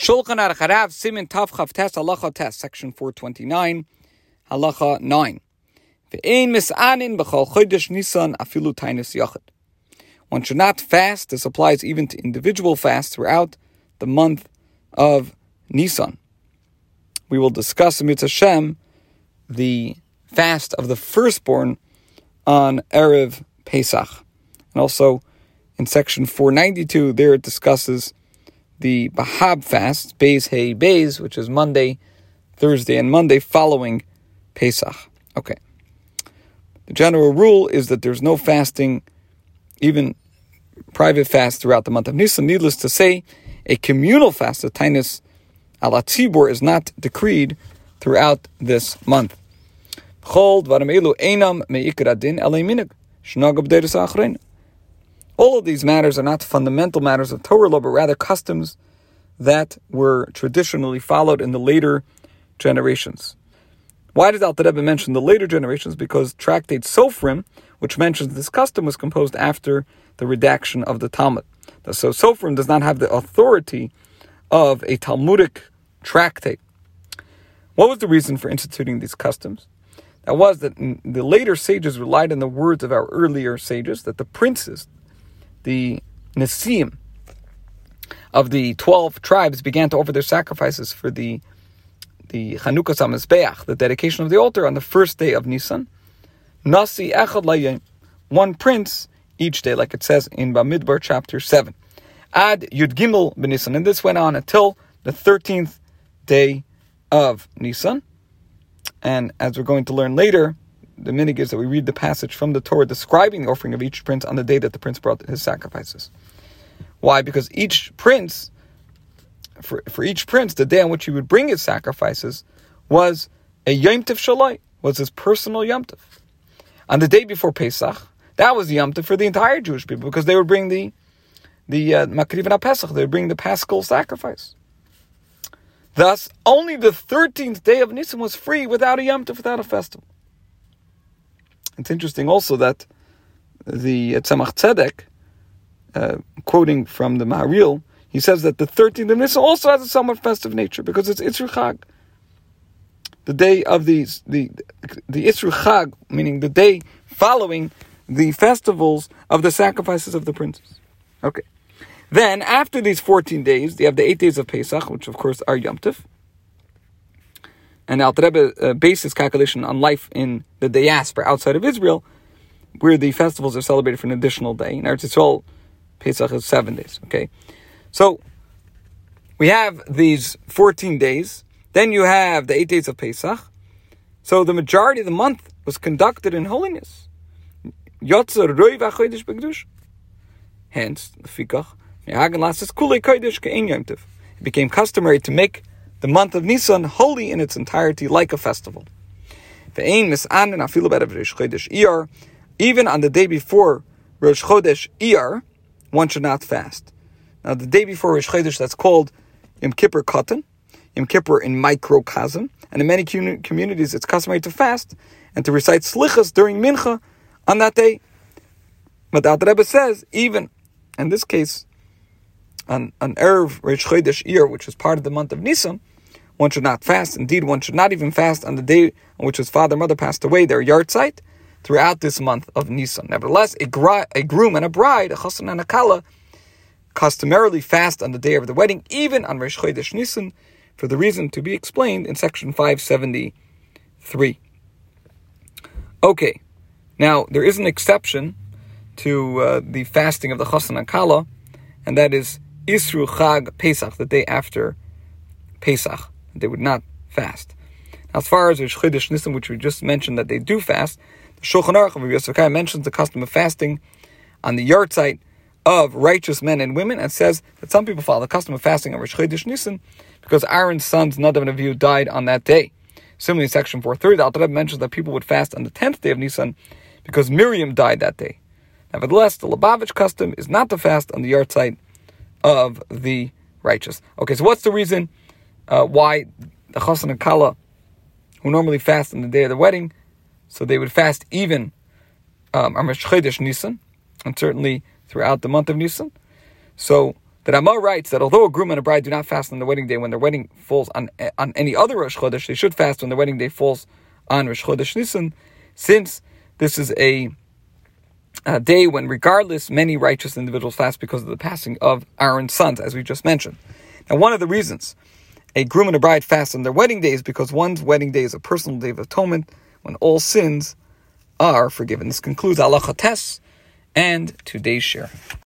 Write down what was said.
Shulchan Aruch Harav Siman Tav Chaf Tes Halacha Tes, section 429, Halacha 9. Ve'ein mis'anin b'chol chodesh Nisan afilu taanis yachid. One should not fast. This applies even to individual fasts throughout the month of Nisan. We will discuss in Hashem the fast of the firstborn on Erev Pesach. And also in section 492, there it discusses the Bahab fast, Beis Hey Beis, which is Monday, Thursday, and Monday following Pesach. Okay. The general rule is that there's no fasting, even private fast throughout the month of Nisan. Needless to say, a communal fast, a Tainus Alatzibor, is not decreed throughout this month. All of these matters are not fundamental matters of Torah law, but rather customs that were traditionally followed in the later generations. Why does Alter Rebbe mention the later generations? Because tractate Sofrim, which mentions this custom, was composed after the redaction of the Talmud. So Sofrim does not have the authority of a Talmudic tractate. What was the reason for instituting these customs? That was that the later sages relied on the words of our earlier sages, that the princes, the Nesiim of the 12 tribes began to offer their sacrifices for the the Chanukas Hamizbeach, the dedication of the altar on the first day of Nisan. Nasi Echad Layom, one prince each day, like it says in Bamidbar chapter 7. Ad Yud Gimel B'Nisan, and this went on until the 13th day of Nisan. And as we're going to learn later, the minhag is that we read the passage from the Torah describing the offering of each prince on the day that the prince brought his sacrifices. Why? Because each prince for, for each prince, the day on which he would bring his sacrifices was a Yom Tov Shalai, was his personal Yom Tov. On the day before Pesach, that was the Yom Tov for the entire Jewish people because they would bring the the uh, Pesach, they would bring the Paschal sacrifice. Thus, only the 13th day of Nisan was free without a Yom Tov, without a festival. It's interesting also that the Tzemach Tzedek, uh, quoting from the Maharil, he says that the 13th of Nisan also has a somewhat festive nature because it's Isru Chag. The day of the, the, the Chag, meaning the day following the festivals of the sacrifices of the princes. Okay. Then, after these 14 days, you have the eight days of Pesach, which of course are Yom Tov. And Al Rebbe uh, based his calculation on life in the diaspora outside of Israel, where the festivals are celebrated for an additional day. In Eretz Yisrael, Pesach is seven days. Okay, so we have these 14 days. Then you have the eight days of Pesach. So the majority of the month was conducted in holiness. Hence, the fikach, it became customary to make the month of Nisan holy in its entirety, like a festival. Even on the day before Rosh Chodesh Iyar, one should not fast. Now, the day before Rosh Chodesh, that's called Yom Kippur Katan, Yom Kippur in microcosm, and in many communities, it's customary to fast and to recite slichas during Mincha on that day. But the Rebbe says, even in this case, on, on Erev Rosh Chodesh Iyar, which is part of the month of Nisan, one should not fast. Indeed, one should not even fast on the day on which his father and mother passed away, their yahrzeit, throughout this month of Nisan. Nevertheless, a, gra- a groom and a bride, a chassan and a kala, customarily fast on the day of the wedding, even on Rosh Chodesh Nisan, for the reason to be explained in section 573. Okay, now there is an exception to uh, the fasting of the Chassan and Kala, and that is Isru Chag Pesach, the day after Pesach. They would not fast. Now, as far as the Chodesh Nisan, which we just mentioned that they do fast, the Shulchan Aruch of Rabbi mentions the custom of fasting on the yahrzeit of righteous men and women and says that some people follow the custom of fasting on Rosh Chodesh Nisan because Aaron's sons Nadav and Avihu died on that day. Similarly, in section 430, the Alter mentions that people would fast on the 10th day of Nisan because Miriam died that day. Nevertheless, the Lubavitch custom is not to fast on the yahrzeit of the righteous. Okay, so what's the reason uh, why the Chassan and Kala, who normally fast on the day of the wedding, so they would fast even um, Chodesh Nisan, and certainly throughout the month of Nisan. So the Rama writes that although a groom and a bride do not fast on the wedding day when their wedding falls on on any other Rosh Chodesh, they should fast when the wedding day falls on Rosh Chodesh Nisan, since this is a, a day when, regardless, many righteous individuals fast because of the passing of Aaron's sons, as we just mentioned. Now, one of the reasons a groom and a bride fast on their wedding days because one's wedding day is a personal day of atonement when all sins are forgiven. This concludes Halacha Tes and today's shiur.